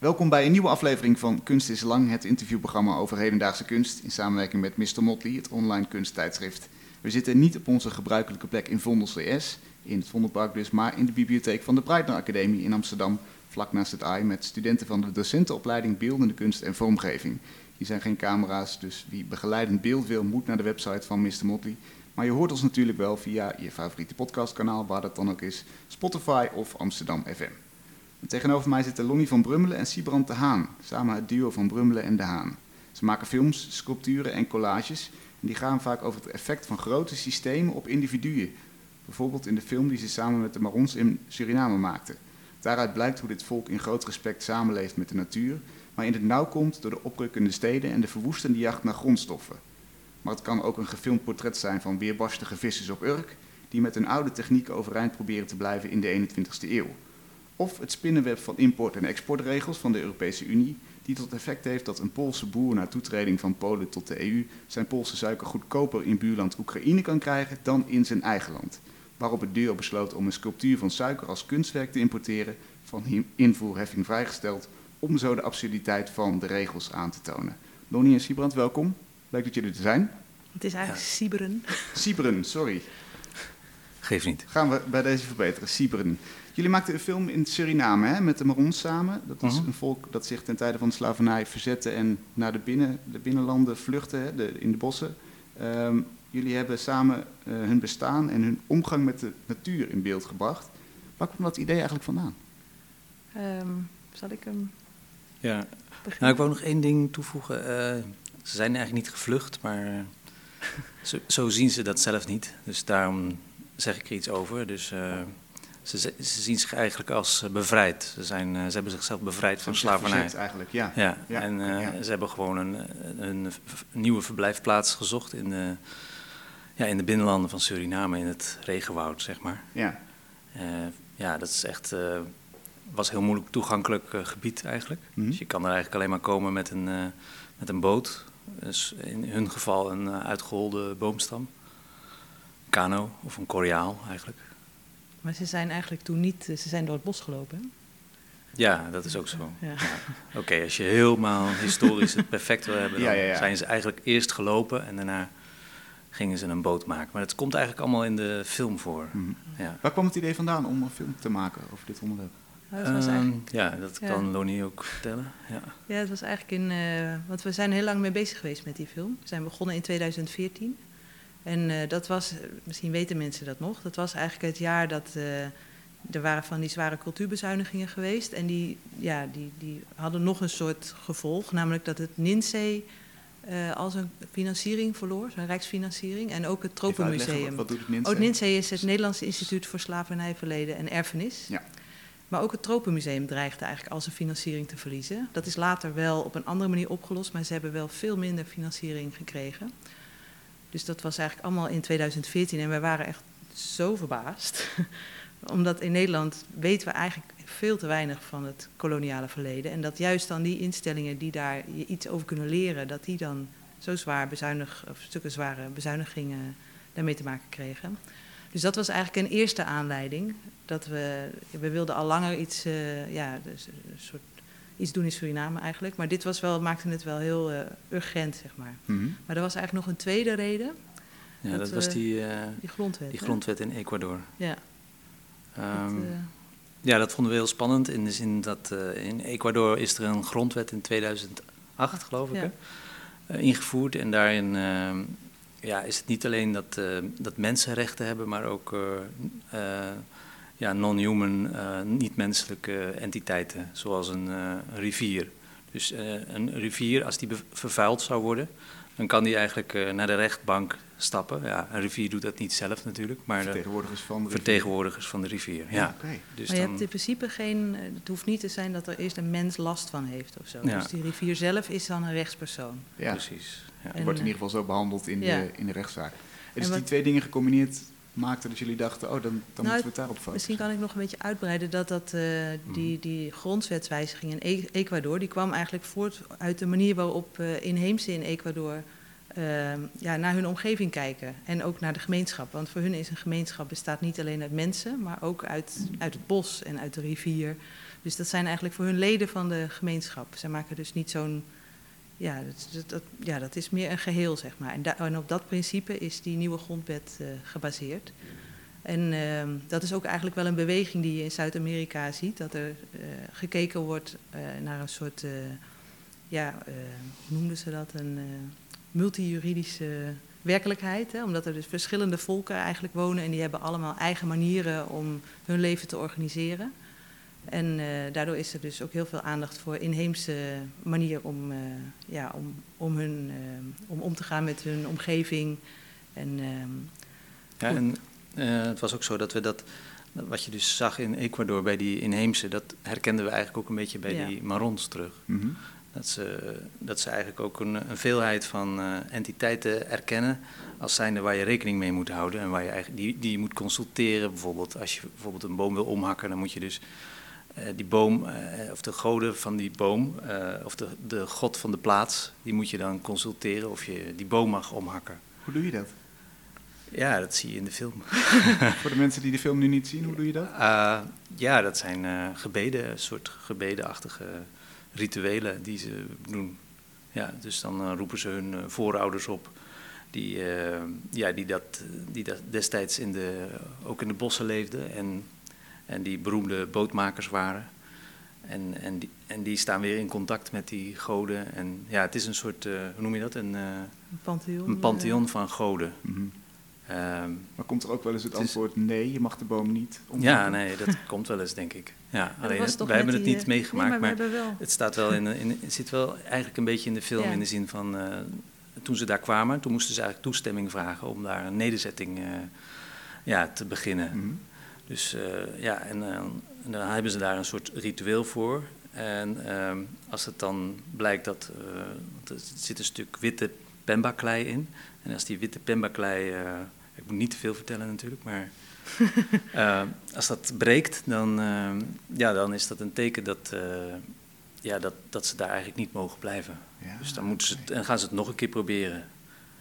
Welkom bij een nieuwe aflevering van Kunst is Lang, het interviewprogramma over hedendaagse kunst in samenwerking met Mr. Motley, het online kunsttijdschrift. We zitten niet op onze gebruikelijke plek in Vondels CS, in het Vondelpark dus, maar in de bibliotheek van de Breitner Academie in Amsterdam, vlak naast het AI, met studenten van de docentenopleiding Beeldende Kunst en Vormgeving. Hier zijn geen camera's, dus wie begeleidend beeld wil, moet naar de website van Mr. Motley. Maar je hoort ons natuurlijk wel via je favoriete podcastkanaal, waar dat dan ook is, Spotify of Amsterdam FM. En tegenover mij zitten Lonnie van Brummelen en Sibrand de Haan, samen het duo van Brummelen en de Haan. Ze maken films, sculpturen en collages en die gaan vaak over het effect van grote systemen op individuen. Bijvoorbeeld in de film die ze samen met de Marons in Suriname maakten. Daaruit blijkt hoe dit volk in groot respect samenleeft met de natuur, maar in het nauw komt door de oprukkende steden en de verwoestende jacht naar grondstoffen. Maar het kan ook een gefilmd portret zijn van weerbarstige vissers op Urk, die met hun oude techniek overeind proberen te blijven in de 21ste eeuw. Of het spinnenweb van import- en exportregels van de Europese Unie, die tot effect heeft dat een Poolse boer na toetreding van Polen tot de EU zijn Poolse suiker goedkoper in buurland Oekraïne kan krijgen dan in zijn eigen land. Waarop het duo besloot om een sculptuur van suiker als kunstwerk te importeren, van invoerheffing vrijgesteld, om zo de absurditeit van de regels aan te tonen. Donnie en Siebrand, welkom. Leuk dat jullie er zijn. Het is eigenlijk ja. Sieberen. Sieberen, sorry. Geef niet. Gaan we bij deze verbeteren. Sieberen. Jullie maakten een film in Suriname hè, met de Marons samen. Dat is uh -huh. een volk dat zich ten tijde van de slavernij verzette en naar de, binnen, de binnenlanden vluchtte, hè, de, in de bossen. Um, jullie hebben samen uh, hun bestaan en hun omgang met de natuur in beeld gebracht. Waar kwam dat idee eigenlijk vandaan? Um, zal ik hem. Ja, nou, ik wou nog één ding toevoegen. Uh, ze zijn eigenlijk niet gevlucht, maar zo, zo, zien ze dat zelf niet. Dus daarom zeg ik er iets over. Dus uh, ze, ze, zien zich eigenlijk als bevrijd. Ze, zijn, ze hebben zichzelf bevrijd van slavernij. eigenlijk, ja. ja. ja. En ja. ze hebben gewoon een, een, nieuwe verblijfplaats gezocht in de, ja, in de binnenlanden van Suriname, in het regenwoud, zeg maar. Ja. ja, dat is echt was heel moeilijk toegankelijk uh, gebied eigenlijk. Mhm. Dus je kan er eigenlijk alleen maar komen met een, uh, met een boot. Dus in hun geval een uh, uitgeholde boomstam. Kano of een koriaal eigenlijk. Maar ze zijn eigenlijk toen niet, ze zijn door het bos gelopen hè? Ja, dat is ook zo. Ja. Ja. Oké, okay, als je helemaal historisch het perfect wil hebben, dan ja, ja, zijn ze eigenlijk eerst gelopen en daarna gingen ze een boot maken. Maar dat komt eigenlijk allemaal in de film voor. Mm. Waar kwam het idee vandaan om een film te maken over dit onderwerp? Dat was eigenlijk... ja, dat kan ja. Loni ook vertellen. Ja. ja, het was eigenlijk in. Uh, want we zijn heel lang mee bezig geweest met die film. We zijn begonnen in 2014. En uh, dat was, misschien weten mensen dat nog, dat was eigenlijk het jaar dat. Uh, er waren van die zware cultuurbezuinigingen geweest. En die, ja, die, die hadden nog een soort gevolg, namelijk dat het NINSEE uh, als een financiering verloor, zijn rijksfinanciering. En ook het Tropenmuseum. Wat doet het NINSEE? Oh, het NINSEE is het Nederlandse Instituut voor Slavernijverleden en Erfenis. Ja. Maar ook het Tropenmuseum dreigde eigenlijk al zijn financiering te verliezen. Dat is later wel op een andere manier opgelost, maar ze hebben wel veel minder financiering gekregen. Dus dat was eigenlijk allemaal in 2014 en wij waren echt zo verbaasd. Omdat in Nederland weten we eigenlijk veel te weinig van het koloniale verleden. En dat juist dan die instellingen die daar je iets over kunnen leren, dat die dan zo zwaar bezuinig, of stukken zware bezuinigingen daarmee te maken kregen. Dus dat was eigenlijk een eerste aanleiding. Dat we, we wilden al langer iets, uh, ja, dus een soort, iets doen in Suriname eigenlijk. Maar dit was wel, maakte het wel heel uh, urgent, zeg maar. Mm -hmm. Maar er was eigenlijk nog een tweede reden. Ja, dat, dat was die, uh, die grondwet. Die grondwet in Ecuador. Ja. Um, dat, ja, dat vonden we heel spannend. In de zin dat in Ecuador is er een grondwet in 2008, geloof ik, ja. ingevoerd. En daarin ehm, ja, is het niet alleen dat, dat mensen rechten hebben, maar ook ja, non-human, niet-menselijke entiteiten, zoals een rivier. Dus een rivier, als die vervuild zou worden, dan kan die eigenlijk naar de rechtbank stappen. Ja, een rivier doet dat niet zelf natuurlijk, maar vertegenwoordigers van de vertegenwoordigers van de rivier. Ja, ja. Okay. Dus maar je dan... hebt in principe geen, het hoeft niet te zijn dat er eerst een mens last van heeft of zo. Ja. Dus die rivier zelf is dan een rechtspersoon. Ja. Precies. Ja. Het wordt in ieder geval zo behandeld in, ja. de, in de rechtszaak. En dus wat, die twee dingen gecombineerd maakten dat jullie dachten, oh, dan, dan nou, moeten we het daarop focussen. Misschien kan ik nog een beetje uitbreiden dat, dat uh, die, die grondwetswijziging in e Ecuador, die kwam eigenlijk voort uit de manier waarop uh, inheemse in Ecuador uh, ja, naar hun omgeving kijken. En ook naar de gemeenschap. Want voor hun is een gemeenschap bestaat niet alleen uit mensen, maar ook uit, uit het bos en uit de rivier. Dus dat zijn eigenlijk voor hun leden van de gemeenschap. Zij maken dus niet zo'n. Ja dat, dat, ja, dat is meer een geheel, zeg maar. En, en op dat principe is die nieuwe grondwet uh, gebaseerd. En uh, dat is ook eigenlijk wel een beweging die je in Zuid-Amerika ziet. Dat er uh, gekeken wordt uh, naar een soort, ja, hoe noemden ze dat? Een multijuridische werkelijkheid. Hè? Omdat er dus verschillende volken eigenlijk wonen en die hebben allemaal eigen manieren om hun leven te organiseren. En uh, daardoor is er dus ook heel veel aandacht voor inheemse manier om, uh, ja, om, om, hun, uh, om om te gaan met hun omgeving. En, ja, en het was ook zo dat we dat, wat je dus zag in Ecuador bij die inheemse, dat herkenden we eigenlijk ook een beetje bij ja. die Marons terug. Mm -hmm. Dat ze, dat ze eigenlijk ook een, een veelheid van uh, entiteiten erkennen als zijnde waar je rekening mee moet houden en waar je eigenlijk, die, die je moet consulteren. Bijvoorbeeld als je bijvoorbeeld een boom wil omhakken, dan moet je dus die boom, uh, of de goden van die boom, of de, de god van de plaats, die moet je dan consulteren of je die boom mag omhakken. Hoe doe je dat? Ja, dat zie je in de film. Voor de mensen die de film nu niet zien, hoe doe je dat? ja, dat zijn gebeden, een soort gebedenachtige rituelen die ze doen. Ja, dus dan uh, roepen ze hun voorouders op, die, ja, die, dat, die dat destijds in de, ook in de bossen leefden en, en die beroemde bootmakers waren. En, en, die, en die staan weer in contact met die goden. En ja, het is een soort, hoe noem je dat? Een, een pantheon, een pantheon van goden. Mm -hmm. Um, maar komt er ook wel eens het, het antwoord is, nee, je mag de boom niet omhakken? Ja, nee, dat komt wel eens, denk ik. Ja, alleen wij hebben het niet meegemaakt, nee, maar, maar wel. het staat wel in, in, het zit wel eigenlijk een beetje in de film ja. in de zin van uh, toen ze daar kwamen, toen moesten ze eigenlijk toestemming vragen om daar een nederzetting uh, ja, te beginnen. Mm -hmm. Dus uh, ja, en, en, dan hebben ze daar een soort ritueel voor. En um, als het dan blijkt dat er zit een stuk witte pemba-klei in, en als die witte pemba-klei ik moet niet te veel vertellen natuurlijk, maar uh, als dat breekt, dan, uh, ja, dan is dat een teken dat, uh, ja, dat, dat ze daar eigenlijk niet mogen blijven. Ja, dus dan, moeten ze het, en gaan ze het nog een keer proberen.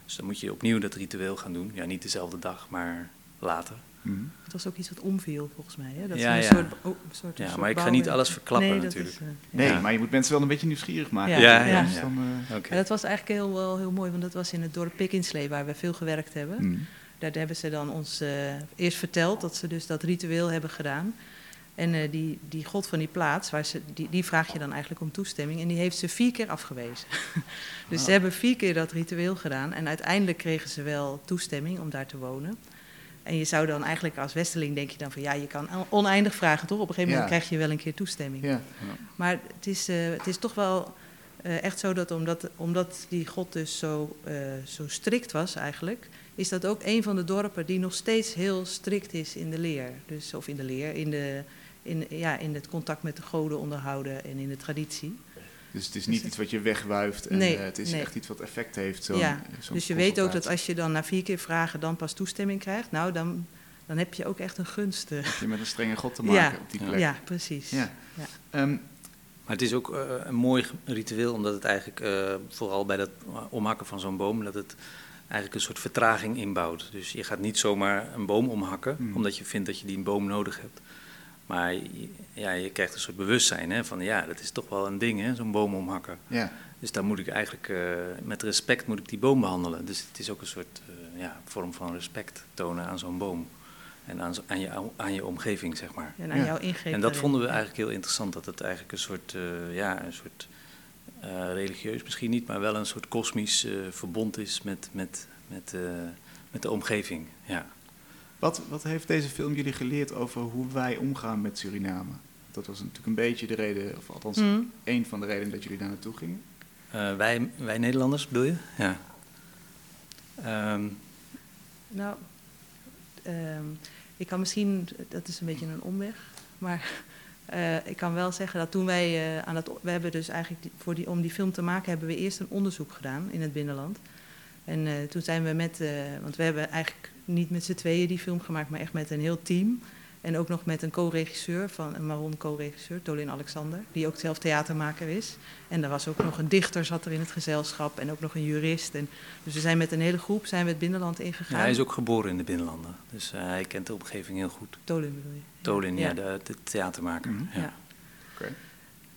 Dus dan moet je opnieuw dat ritueel gaan doen. Ja, niet dezelfde dag, maar later. Mm. Het was ook iets wat omviel, volgens mij. Hè? Dat ja, een ja. soort, oh, een soort, ja een soort maar ik ga niet alles verklappen nee, natuurlijk. Is, uh, nee, ja. maar je moet mensen wel een beetje nieuwsgierig maken. Ja, ja, ja. Dus dan, uh... okay. dat was eigenlijk heel, wel heel mooi, want dat was in het dorp Pickinslee, waar we veel gewerkt hebben. Mm. Daar hebben ze dan ons uh, eerst verteld dat ze dus dat ritueel hebben gedaan. En uh, die, die god van die plaats, waar ze, die, die vraag je dan eigenlijk om toestemming. En die heeft ze vier keer afgewezen. dus oh. ze hebben vier keer dat ritueel gedaan. En uiteindelijk kregen ze wel toestemming om daar te wonen. En je zou dan eigenlijk als Westeling denk je dan van ja, je kan oneindig vragen toch? Op een gegeven moment ja. krijg je wel een keer toestemming. Ja. Maar het is, uh, het is toch wel uh, echt zo dat omdat, omdat die god dus zo, uh, zo strikt was eigenlijk, is dat ook een van de dorpen die nog steeds heel strikt is in de leer. Dus, of in de leer, in, de, in, ja, in het contact met de goden onderhouden en in de traditie. Dus het is niet dus iets wat je wegwuift en nee, uh, het is nee. echt iets wat effect heeft. Zo ja, dus je weet ook dat als je dan na vier keer vragen dan pas toestemming krijgt, nou dan, dan heb je ook echt een gunst. Heb je met een strenge god te maken ja, op die plek. Ja, precies. Ja. ja. Um, maar het is ook uh, een mooi ritueel, omdat het eigenlijk uh, vooral bij het omhakken van zo'n boom, dat het eigenlijk een soort vertraging inbouwt. Dus je gaat niet zomaar een boom omhakken, mm. omdat je vindt dat je die een boom nodig hebt. Maar ja, je krijgt een soort bewustzijn hè, van ja, dat is toch wel een ding, zo'n boom omhakken. Ja. Dus daar moet ik eigenlijk uh, met respect moet ik die boom behandelen. Dus het is ook een soort uh, ja, vorm van respect tonen aan zo'n boom. En aan, aan, je, aan je omgeving, zeg maar. En aan ja. jouw ingreep. En dat vonden we eigenlijk heel interessant, dat het eigenlijk een soort, uh, ja, een soort uh, religieus misschien niet, maar wel een soort kosmisch uh, verbond is met, met, met, uh, met de omgeving. Ja. Wat, wat heeft deze film jullie geleerd over hoe wij omgaan met Suriname? Dat was natuurlijk een beetje de reden, of althans mm. één van de redenen dat jullie daar naartoe gingen. wij, wij Nederlanders bedoel je? Ja. Um. Nou, um, ik kan misschien, dat is een beetje een omweg, maar uh, ik kan wel zeggen dat toen wij uh, aan het, we hebben dus eigenlijk die, voor die, om die film te maken hebben we eerst een onderzoek gedaan in het binnenland. En uh, toen zijn we met, want we hebben eigenlijk niet met z'n tweeën die film gemaakt, maar echt met een heel team. En ook nog met een co-regisseur, van een Maron co-regisseur, Dolin Alexander, die ook zelf theatermaker is. En er was ook nog een dichter zat er in het gezelschap en ook nog een jurist. En, dus we zijn met een hele groep zijn we het binnenland ingegaan. Ja, hij is ook geboren in de binnenlanden, dus uh, hij kent de omgeving heel goed. Dolin bedoel je? Dolin, ja, ja de, de, theatermaker. Mm -hmm. ja. Oké.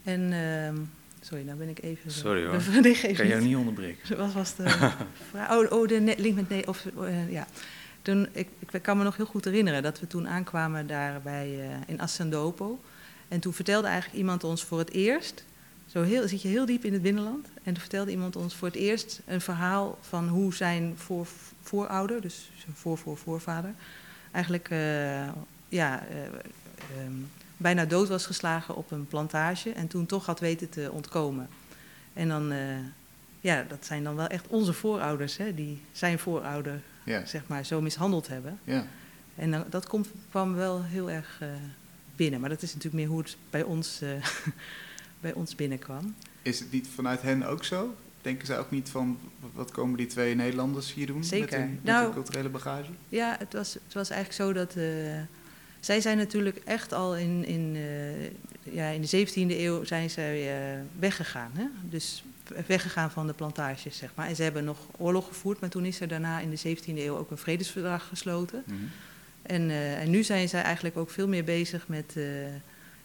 En, ehm, sorry, nou ben ik even... Sorry hoor, ik kan jou niet onderbreken. Wat was de vraag? Oh, oh, de link met nee, of, uh, ja. Toen, ik, ik kan me nog heel goed herinneren dat we toen aankwamen daar bij, uh, in Assandopo. En toen vertelde eigenlijk iemand ons voor het eerst, zo heel, zit je heel diep in het binnenland, en toen vertelde iemand ons voor het eerst een verhaal van hoe zijn voor, voorouder, dus zijn voor, voor, voorvader, eigenlijk uh, ja, um, bijna dood was geslagen op een plantage en toen toch had weten te ontkomen. En dan, ja, dat zijn dan wel echt onze voorouders, hè, die zijn voorouder, ja. zeg maar, zo mishandeld hebben. Ja. En dan, dat komt, kwam wel heel erg uh, binnen, maar dat is natuurlijk meer hoe het bij ons, uh, bij ons binnenkwam. Is het niet vanuit hen ook zo? Denken zij ook niet van, wat komen die twee Nederlanders hier doen Zeker. met hun, met nou, hun culturele bagage? Ja, het was, het was eigenlijk zo dat... Uh, zij zijn natuurlijk echt al in, in, ja, in de 17e eeuw zijn zij weggegaan. Hè? Dus weggegaan van de plantages, zeg maar. En ze hebben nog oorlog gevoerd, maar toen is er daarna in de 17e eeuw ook een vredesverdrag gesloten. Mm -hmm. en, uh, en nu zijn zij eigenlijk ook veel meer bezig met,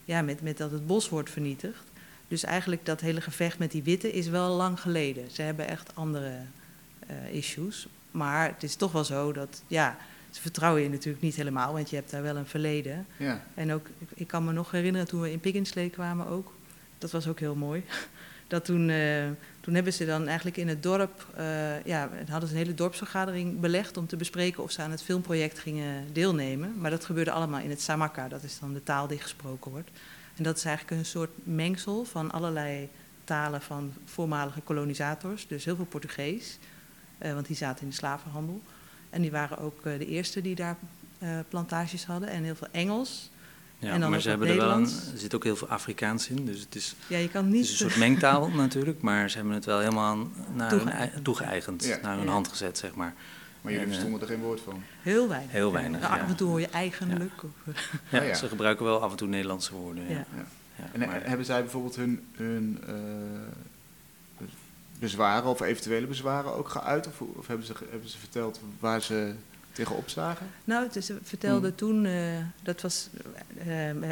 ja, met, met dat het bos wordt vernietigd. Dus eigenlijk dat hele gevecht met die witte is wel lang geleden. Ze hebben echt andere issues. Maar het is toch wel zo dat, ja, ze vertrouwen je natuurlijk niet helemaal, want je hebt daar wel een verleden. Ja. En ook, ik, ik, kan me nog herinneren toen we in Pickinslee kwamen ook, dat was ook heel mooi. Dat toen, uh, toen hebben ze dan eigenlijk in het dorp, uh, ja, hadden ze een hele dorpsvergadering belegd om te bespreken of ze aan het filmproject gingen deelnemen. Maar dat gebeurde allemaal in het Samaka, dat is dan de taal die gesproken wordt. En dat is eigenlijk een soort mengsel van allerlei talen van voormalige kolonisators, dus heel veel Portugees, uh, want die zaten in de slavenhandel. En die waren ook de eerste die daar plantages hadden. En heel veel Engels. Ja, en dan maar ze hebben er wel een, er zit ook heel veel Afrikaans in. Dus het is, Ja, je kan het niet... is een soort mengtaal natuurlijk. Maar ze hebben het wel helemaal naar hun, Toegeëigend. Ja. naar hun Ja. hand gezet, zeg maar. Maar jullie eh, verstonden er geen woord van. Heel weinig. Heel weinig, Nou, ja. Af en toe hoor je eigenlijk. Of, Ja, Oh ja. Ze gebruiken wel af en toe Nederlandse woorden. Ja. Ja. Ja, En eh, maar- hebben zij bijvoorbeeld hun, hun eh, bezwaren of eventuele bezwaren ook geuit? Of, of hebben, ze, hebben ze verteld waar ze tegenop zagen? Nou, het is, vertelde Hmm. toen, eh, dat was, eh,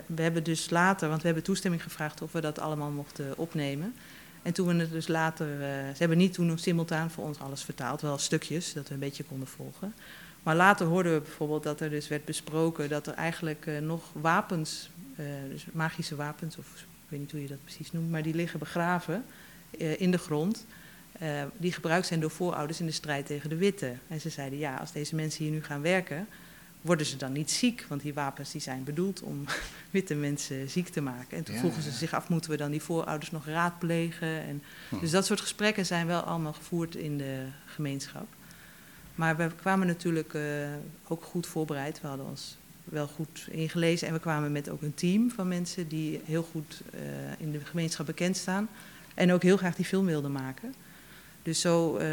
we- hebben dus later, want we hebben toestemming gevraagd of we dat allemaal mochten opnemen. En toen we het dus later, eh, ze hebben niet toen nog simultaan voor ons alles vertaald, wel stukjes, dat we een beetje konden volgen. Maar later hoorden we bijvoorbeeld dat er dus werd besproken dat er eigenlijk nog wapens, dus magische wapens, of ik weet niet hoe je dat precies noemt, maar die liggen begraven in de grond. Eh, die gebruikt zijn door voorouders in de strijd tegen de witte. En ze zeiden, ja, als deze mensen hier nu gaan werken, worden ze dan niet ziek? Want die wapens die zijn bedoeld om witte mensen ziek te maken. En toen Ja, vroegen ze zich af, moeten we dan die voorouders nog raadplegen? En, Hm. Dus dat soort gesprekken zijn wel allemaal gevoerd in de gemeenschap. Maar we kwamen natuurlijk eh, ook goed voorbereid. We hadden ons wel goed ingelezen. En we kwamen met ook een team van mensen die heel goed eh, in de gemeenschap bekend staan. En ook heel graag die film wilden maken. Dus zo, eh,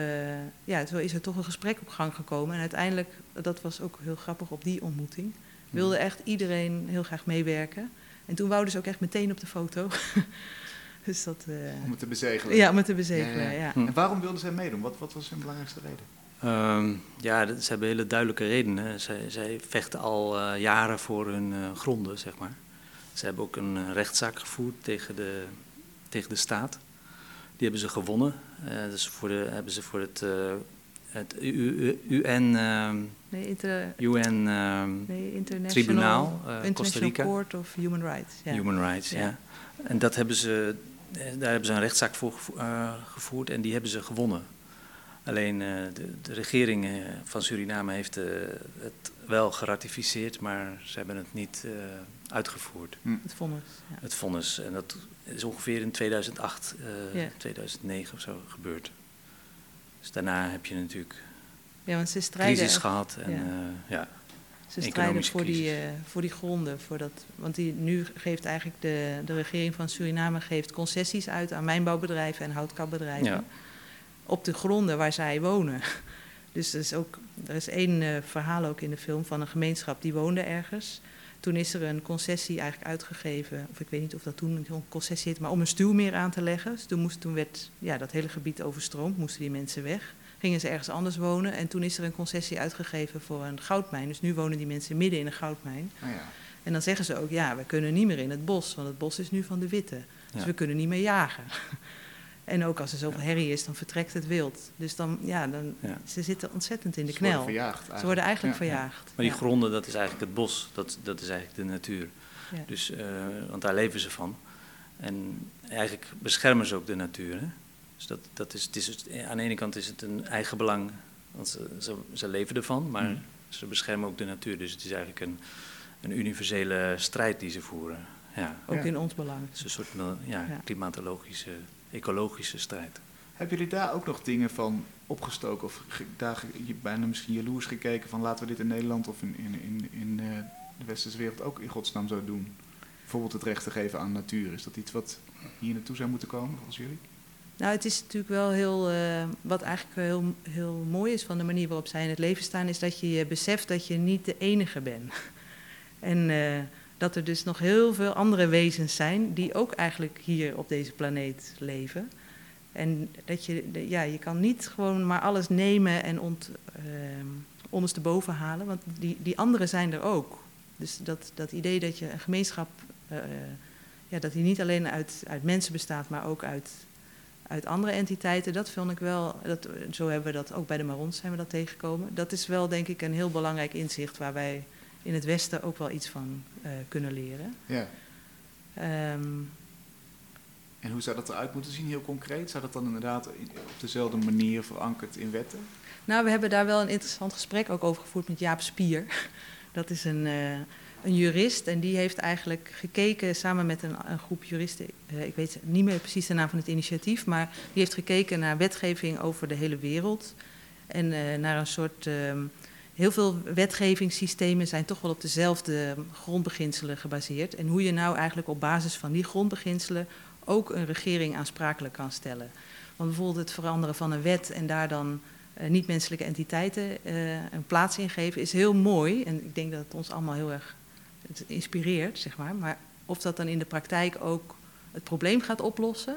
ja, zo is er toch een gesprek op gang gekomen. En uiteindelijk, dat was ook heel grappig op die ontmoeting, wilde echt iedereen heel graag meewerken. En toen wouden ze ook echt meteen op de foto. dus dat, eh, Om het te bezegelen? ja, om het te bezegelen. Ja, Ja, ja. Hm. En waarom wilden zij meedoen? Wat, wat was hun belangrijkste reden? Ehm, ja, dat- ze hebben hele duidelijke redenen. Zij, zij vechten al eh, jaren voor hun eh, gronden, zeg maar. Ze hebben ook een rechtszaak gevoerd tegen de, tegen de staat. Die hebben ze gewonnen. Eh, dus voor de, hebben ze voor het, eh, het UN, ehm, Nee, inter, UN ehm, nee, International, Tribunaal, eh, Costa International Rica. Court of Human Rights. Ja. Human Rights, ja. En dat hebben ze, daar hebben ze een rechtszaak voor gevo- gevoerd en die hebben ze gewonnen. Alleen eh, de, de regering van Suriname heeft het wel geratificeerd, maar ze hebben het niet eh, uitgevoerd. Het vonnis. Ja. Het vonnis. En dat is ongeveer in 2008, eh, Ja. 2009 of zo gebeurd. Dus daarna heb je natuurlijk ja, want ze strijden, crisis echt- gehad. En, ja. ja. ja. ze strijden voor die, eh, voor die gronden. Voor dat, want die, nu geeft eigenlijk de, de regering van Suriname geeft concessies uit aan mijnbouwbedrijven en houtkapbedrijven. Ja. Op de gronden waar zij wonen. Dus er is, ook, er is één eh, verhaal ook in de film van een gemeenschap die woonde ergens. Toen is er een concessie eigenlijk uitgegeven, of ik weet niet of dat toen een concessie heet, maar om een stuwmeer aan te leggen. Dus toen, moest, toen werd ja, dat hele gebied overstroomd, moesten die mensen weg. Gingen ze ergens anders wonen en toen is er een concessie uitgegeven voor een goudmijn. Dus nu wonen die mensen midden in een goudmijn. Nou ja, En dan zeggen ze ook, ja, we kunnen niet meer in het bos, want het bos is nu van de witte. Dus we kunnen niet meer jagen. En ook als er zoveel herrie is, dan vertrekt het wild. Dus dan, ja, dan, ze zitten ontzettend in de knel. Ze worden verjaagd. Ze worden eigenlijk verjaagd. Maar die gronden, dat is eigenlijk het bos. Dat, dat is eigenlijk de natuur. Dus, uh, want daar leven ze van. En eigenlijk beschermen ze ook de natuur. Hè? Dus dat, dat is, het is, aan de ene kant is het een eigen belang, want ze, ze, ze leven ervan, maar mm. ze beschermen ook de natuur. Dus het is eigenlijk een, een universele strijd die ze voeren. Ja. Ook in ons belang. Het is een soort ja, klimatologische ecologische strijd. Hebben jullie daar ook nog dingen van opgestoken of daar bijna misschien jaloers gekeken van laten we dit in Nederland of in, in, in, in uh, de westerse wereld ook in godsnaam zo doen? Bijvoorbeeld het recht te geven aan natuur. Is dat iets wat hier naartoe zou moeten komen volgens jullie? Nou, het is natuurlijk wel heel, uh, wat eigenlijk heel, heel mooi is van de manier waarop zij in het leven staan, is dat je beseft dat je niet de enige bent. en uh, dat er dus nog heel veel andere wezens zijn die ook eigenlijk hier op deze planeet leven. En dat je, ja, je kan niet gewoon maar alles nemen en ont, uh, ondersteboven halen, want die, die anderen zijn er ook. Dus dat, dat idee dat je een gemeenschap, uh, ja, dat die niet alleen uit, uit mensen bestaat, maar ook uit, uit andere entiteiten, dat vond ik wel, dat, zo hebben we dat ook bij de Marons zijn we dat tegengekomen. Dat is wel denk ik een heel belangrijk inzicht waar wij in het Westen ook wel iets van uh, kunnen leren. Ja. Um, en hoe zou dat eruit moeten zien, heel concreet? Zou dat dan inderdaad op dezelfde manier verankerd in wetten? Nou, we hebben daar wel een interessant gesprek ook over gevoerd met Jaap Spier. Dat is een, uh, een jurist en die heeft eigenlijk gekeken samen met een, een groep juristen. Uh, ik weet niet meer precies de naam van het initiatief, maar die heeft gekeken naar wetgeving over de hele wereld. En uh, naar een soort ehm, heel veel wetgevingssystemen zijn toch wel op dezelfde grondbeginselen gebaseerd. En hoe je nou eigenlijk op basis van die grondbeginselen ook een regering aansprakelijk kan stellen. Want bijvoorbeeld het veranderen van een wet en daar dan uh, niet-menselijke entiteiten uh, een plaats in geven is heel mooi. En ik denk dat het ons allemaal heel erg inspireert, zeg maar. Maar of dat dan in de praktijk ook het probleem gaat oplossen,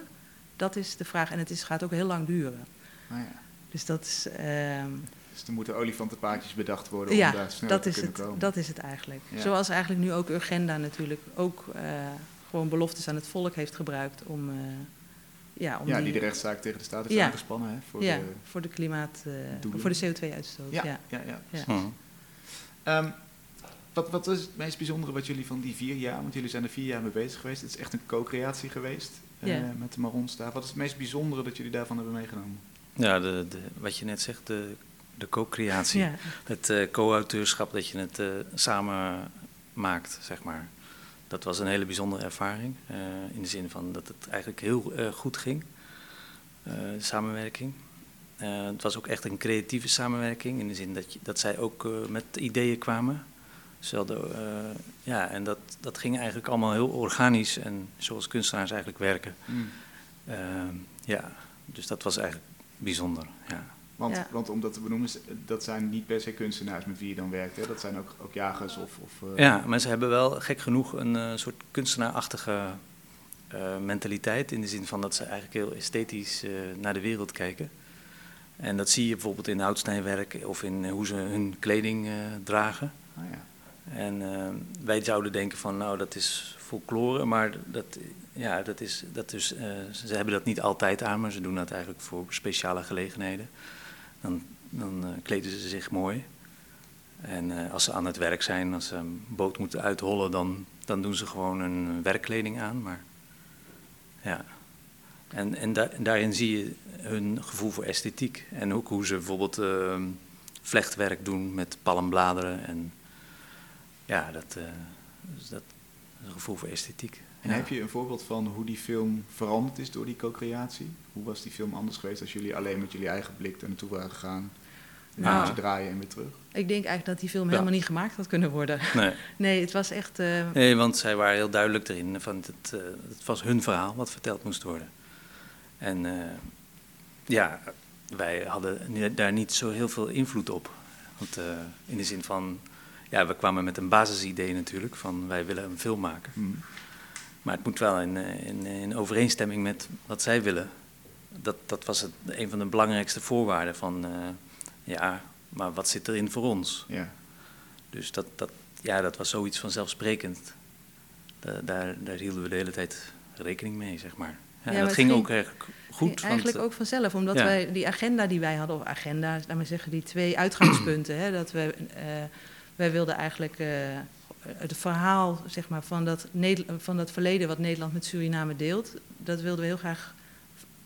dat is de vraag. En het is, gaat ook heel lang duren. Oh ja. Dus dat is. Uh, dus er moeten olifantenpaadjes bedacht worden om daar snel dat te is kunnen het, komen. dat is het eigenlijk. Ja. Zoals eigenlijk nu ook Urgenda natuurlijk ook uh, gewoon beloftes aan het volk heeft gebruikt om... Uh, ja, om ja, die, die, de rechtszaak tegen de staat heeft ja. aangespannen. Hè, voor, ja, de, voor de klimaat... Uh, voor de CO2-uitstoot. Ja, ja, ja. ja. ja. Um, wat, wat is het meest bijzondere wat jullie van die vier jaar... want jullie zijn er vier jaar mee bezig geweest. Het is echt een co-creatie geweest met de Marons daar. Wat is het meest bijzondere dat jullie daarvan hebben meegenomen? Ja, de, de, wat je net zegt, de de co-creatie. Ja. Het uh, co-auteurschap, dat je het uh, samen maakt, zeg maar. Dat was een hele bijzondere ervaring. Uh, in de zin van dat het eigenlijk heel goed ging, de samenwerking. het was ook echt een creatieve samenwerking, in de zin dat, je, dat zij ook met ideeën kwamen. Zelden, ja, en dat, dat ging eigenlijk allemaal heel organisch en zoals kunstenaars eigenlijk werken. Mm. ja, dus dat was eigenlijk bijzonder, ja. Want, ja. want om dat te benoemen, dat zijn niet per se kunstenaars met wie je dan werkt. Hè? Dat zijn ook, ook jagers of... of uh... Ja, maar ze hebben wel gek genoeg een uh, soort kunstenaarachtige uh, mentaliteit. In de zin van dat ze eigenlijk heel esthetisch naar de wereld kijken. En dat zie je bijvoorbeeld in houtsnijwerk of in hoe ze hun kleding dragen. Oh, ja. En wij zouden denken van nou dat is folklore, maar dat, ja, dat is, dat is, ze hebben dat niet altijd aan, maar ze doen dat eigenlijk voor speciale gelegenheden. Dan, dan uh, kleden ze zich mooi. En uh, als ze aan het werk zijn, als ze een boot moeten uithollen, dan, dan doen ze gewoon een werkkleding aan. Maar, ja. En, en, da daarin zie je hun gevoel voor esthetiek. En ook hoe ze bijvoorbeeld uh, vlechtwerk doen met palmbladeren. En ja, dat, dat is een gevoel voor esthetiek. En heb je een voorbeeld van hoe die film veranderd is door die co-creatie? Hoe was die film anders geweest als jullie alleen met jullie eigen blik er naartoe waren gegaan? Nou, draaien en weer terug? Ik denk eigenlijk dat die film helemaal niet gemaakt had kunnen worden. Nee, nee het was echt... Uh... Nee, want zij waren heel duidelijk erin. Van het, uh, het was hun verhaal wat verteld moest worden. En uh, ja, wij hadden daar niet zo heel veel invloed op. Want in de zin van... Ja, we kwamen met een basisidee natuurlijk, van wij willen een film maken. Hmm. Maar het moet wel in, eh, in, in overeenstemming met wat zij willen. Dat, dat was het, een van de belangrijkste voorwaarden van, uh, ja, maar wat zit erin voor ons? Ja. Dus dat, dat, ja, dat was zoiets vanzelfsprekend. daar, daar hielden we de hele tijd rekening mee, zeg maar. Ja, dat ging, ook erg goed. Eigenlijk ook vanzelf, omdat wij die agenda die wij hadden, of agenda, laat maar zeggen, die twee uitgangspunten, hè, dat we, wij wilden eigenlijk het verhaal zeg maar, van, dat van dat verleden wat Nederland met Suriname deelt, dat wilden we heel graag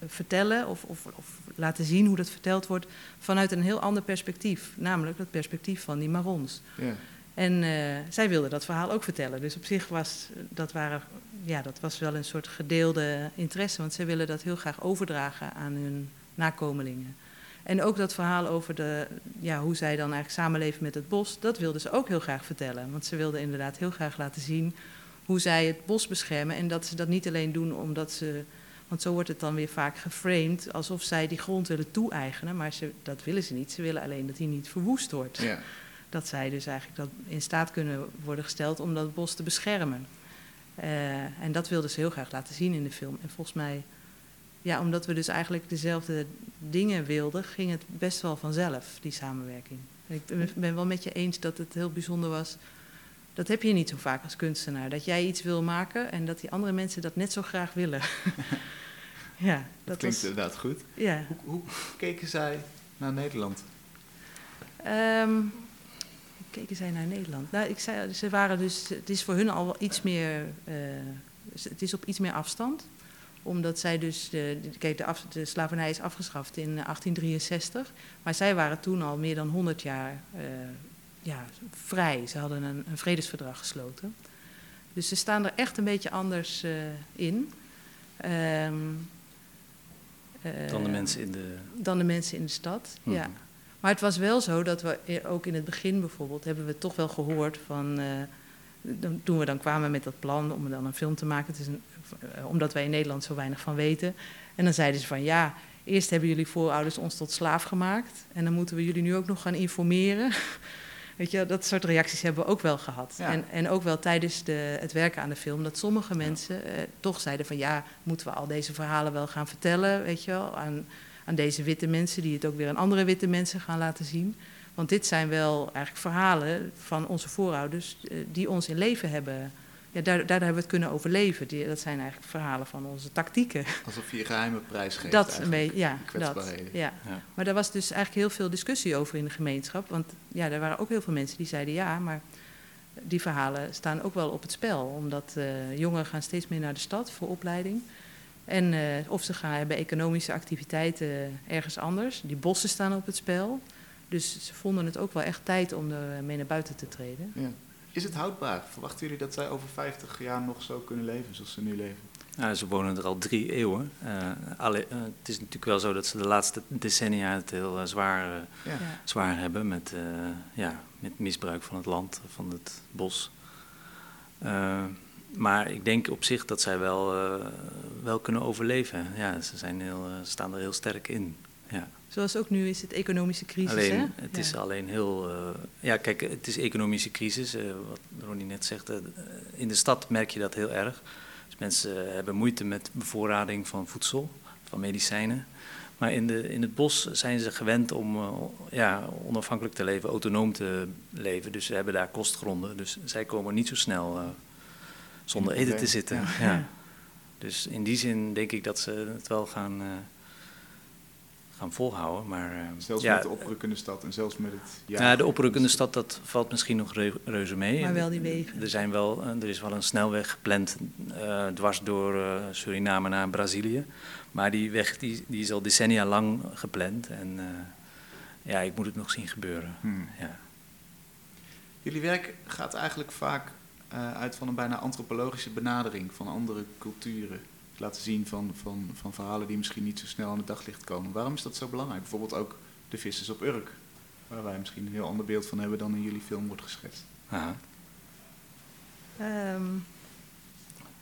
vertellen of, of, of, laten zien hoe dat verteld wordt vanuit een heel ander perspectief, namelijk het perspectief van die Marons. Ja. En uh, zij wilden dat verhaal ook vertellen. Dus op zich was dat, waren, ja, dat was wel een soort gedeelde interesse, want zij willen dat heel graag overdragen aan hun nakomelingen. En ook dat verhaal over de, ja, hoe zij dan eigenlijk samenleven met het bos, dat wilden ze ook heel graag vertellen. Want ze wilden inderdaad heel graag laten zien hoe zij het bos beschermen. En dat ze dat niet alleen doen omdat ze. Want zo wordt het dan weer vaak geframed alsof zij die grond willen toe-eigenen. Maar ze, dat willen ze niet. Ze willen alleen dat die niet verwoest wordt. Ja. Dat zij dus eigenlijk dat in staat kunnen worden gesteld om dat bos te beschermen. Uh, en dat wilden ze heel graag laten zien in de film. En volgens mij ja, omdat we dus eigenlijk dezelfde dingen wilden, ging het best wel vanzelf, die samenwerking. ik ben wel met je eens dat het heel bijzonder was. Dat heb je niet zo vaak als kunstenaar. Dat jij iets wil maken en dat die andere mensen dat net zo graag willen. ja, dat, dat klinkt inderdaad goed. Ja. Hoe, hoe, keken zij naar Nederland? Um, hoe keken zij naar Nederland? Nou, ik zei, ze waren dus, het is voor hun al iets meer, uh, het is op iets meer afstand omdat zij dus, de, kijk, de, af, de slavernij is afgeschaft in 1863. Maar zij waren toen al meer dan 100 jaar uh, ja, vrij. Ze hadden een, een, vredesverdrag gesloten. Dus ze staan er echt een beetje anders uh, in. Um, uh, dan de mensen in de... Dan de mensen in de stad, hmm. ja. Maar het was wel zo dat we ook in het begin bijvoorbeeld... hebben we toch wel gehoord van... toen we dan kwamen met dat plan om dan een film te maken... het is een eh, omdat wij in Nederland zo weinig van weten. En dan zeiden ze van ja, eerst hebben jullie voorouders ons tot slaaf gemaakt. En dan moeten we jullie nu ook nog gaan informeren. Weet je, dat soort reacties hebben we ook wel gehad. En, en ook wel tijdens de, het werken aan de film, dat sommige mensen eh, toch zeiden van ja, moeten we al deze verhalen wel gaan vertellen, weet je wel, aan, aan deze witte mensen, die het ook weer aan andere witte mensen gaan laten zien. Want dit zijn wel eigenlijk verhalen van onze voorouders eh, die ons in leven hebben ja, daar, daar hebben we het kunnen overleven. Die, dat zijn eigenlijk verhalen van onze tactieken. Alsof je geheime prijs geeft. Dat beetje, ja. Dat, ja. ja. Maar daar was dus eigenlijk heel veel discussie over in de gemeenschap. Want ja, er waren ook heel veel mensen die zeiden ja, maar die verhalen staan ook wel op het spel. Omdat uh, jongeren gaan steeds meer naar de stad voor opleiding. En uh, of ze gaan hebben economische activiteiten ergens anders. Die bossen staan op het spel. Dus ze vonden het ook wel echt tijd om er mee naar buiten te treden. Ja. Is het houdbaar? Verwachten jullie dat zij over 50 jaar nog zo kunnen leven zoals ze nu leven? Nou, ze wonen er al drie eeuwen. Uh, alle, uh, het is natuurlijk wel zo dat ze de laatste decennia het heel uh, zwaar, ja. zwaar hebben met, ja, met misbruik van het land, van het bos. maar ik denk op zich dat zij wel, wel kunnen overleven. Ja, ze zijn heel, staan er heel sterk in. Ja. Zoals ook nu is het economische crisis. Alleen, hè? het is alleen heel. Uh, ja, kijk, het is economische crisis. Uh, wat Ronnie net zegt. Uh, in de stad merk je dat heel erg. Dus mensen hebben moeite met bevoorrading van voedsel, van medicijnen. Maar in, de, in het bos zijn ze gewend om ja, onafhankelijk te leven, autonoom te leven. Dus ze hebben daar kostgronden. Dus zij komen niet zo snel zonder eten te zitten. Ja. ja. Dus in die zin denk ik dat ze het wel gaan gaan volhouden. Maar, uh, zelfs met de oprukkende stad en zelfs met het... Ja, de oprukkende stad, dat valt misschien nog reuze mee. Maar wel die wegen. Er, zijn wel, eh, er is wel een snelweg gepland uh, dwars door uh, Suriname naar Brazilië. Maar die weg die, die is al decennia lang gepland. En ja, ik moet het nog zien gebeuren. Hmm. Ja. Jullie werk gaat eigenlijk vaak uit van een bijna antropologische benadering van andere culturen laten zien van, van, van verhalen die misschien niet zo snel aan het daglicht komen. Waarom is dat zo belangrijk? Bijvoorbeeld ook de vissers op Urk, waar wij misschien een heel ander beeld van hebben dan in jullie film wordt geschetst. Aha. Um.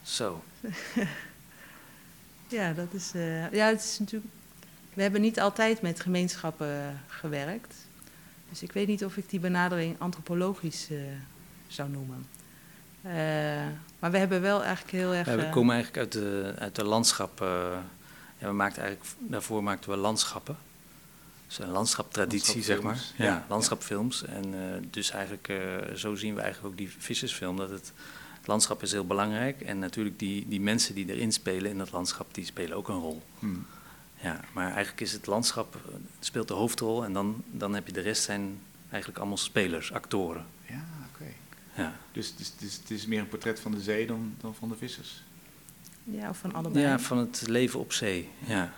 Zo. ja, dat is, uh, ja, het is natuurlijk. We hebben niet altijd met gemeenschappen gewerkt. Dus ik weet niet of ik die benadering antropologisch uh, zou noemen. Uh, maar we hebben wel eigenlijk heel erg. Ja, we komen eigenlijk uit de, uit de landschap. ja, we maakten eigenlijk, daarvoor maakten we landschappen. is een landschaptraditie, zeg maar. Ja, ja landschapfilms. En dus eigenlijk, zo zien we eigenlijk ook die vissersfilm, dat het landschap is heel belangrijk. En natuurlijk die, die mensen die erin spelen in dat landschap, die spelen ook een rol. Hmm. Ja, maar eigenlijk is het landschap, speelt de hoofdrol en dan, dan heb je de rest zijn eigenlijk allemaal spelers, actoren. Ja. Ja. Dus, dus, dus, het is meer een portret van de zee dan, dan van de vissers? Ja, of van allebei. Ja, van het leven op zee, ja.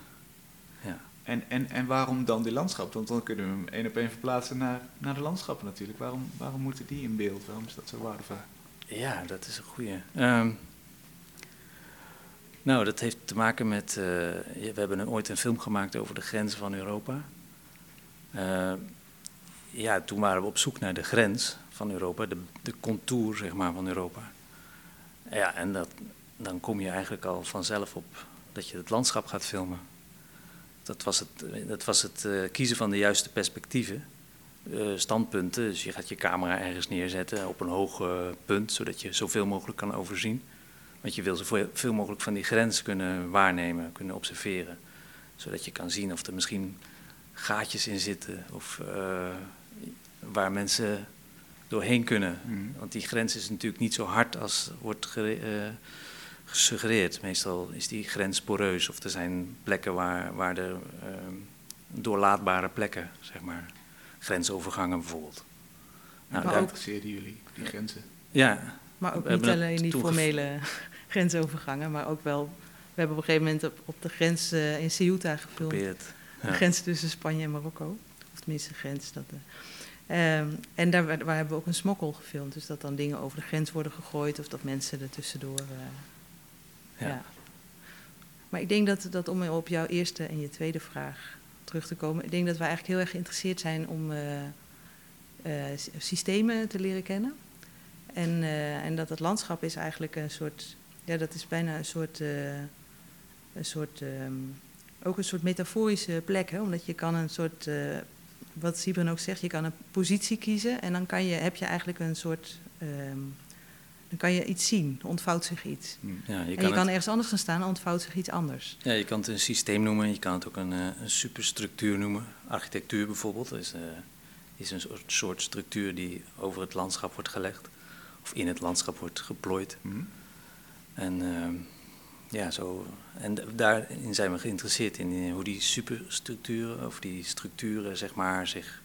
ja. En, en, en waarom dan die landschap? Want dan kunnen we hem één op één verplaatsen naar, naar de landschappen natuurlijk. Waarom, waarom moeten die in beeld? Waarom is dat zo waardevol? Ja, dat is een goede. Um, nou, dat heeft te maken met. Uh, we hebben ooit een film gemaakt over de grenzen van Europa. Uh, ja, toen waren we op zoek naar de grens van Europa, de, de contour zeg maar, van Europa. Ja, en dat, dan kom je eigenlijk al vanzelf op dat je het landschap gaat filmen. Dat was het, dat was het uh, kiezen van de juiste perspectieven. Eh, standpunten. Dus je gaat je camera ergens neerzetten op een hoog uh, punt, zodat je zoveel mogelijk kan overzien. Want je wil zoveel mogelijk van die grens kunnen waarnemen, kunnen observeren. Zodat je kan zien of er misschien gaatjes in zitten of waar mensen doorheen kunnen. Mm. Want die grens is natuurlijk niet zo hard als wordt gesuggereerd. Meestal is die grens poreus of er zijn plekken waar, waar er doorlaatbare plekken, zeg maar grensovergangen bijvoorbeeld. Nou, maar ook jullie, die grenzen? Ja. Maar ook niet alleen die formele grensovergangen, maar ook wel... We hebben op een gegeven moment op, op de grens uh, in Ceuta gefilmd. Ja. De grens tussen Spanje en Marokko. Of tenminste, de grens. Dat, uh, um, en daar, waar hebben we ook een smokkel gefilmd. Dus dat dan dingen over de grens worden gegooid of dat mensen er tussendoor... Uh, ja. ja. Maar ik denk dat, dat om op jouw eerste en je tweede vraag terug te komen. Ik denk dat wij eigenlijk heel erg geïnteresseerd zijn om uh, uh, systemen te leren kennen. En, en dat het landschap is eigenlijk een soort, ja, dat is bijna een soort, een soort um, ook een soort metaforische plek. Hè? Omdat je kan een soort, wat Sibren ook zegt, je kan een positie kiezen en dan kan je, heb je eigenlijk een soort um, dan kan je iets zien, ontvouwt zich iets. Hmm. Ja, je kan en je kan ergens anders gaan staan, ontvouwt zich iets anders. Ja, je kan het een systeem noemen, je kan het ook een, eh, een superstructuur noemen. Architectuur bijvoorbeeld is, uh, is een soort, soort, structuur die over het landschap wordt gelegd. Of in het landschap wordt geplooid. Hmm. En uh, ja, zo, en daarin zijn we geïnteresseerd in hoe die superstructuren, of die structuren, zeg maar, zich,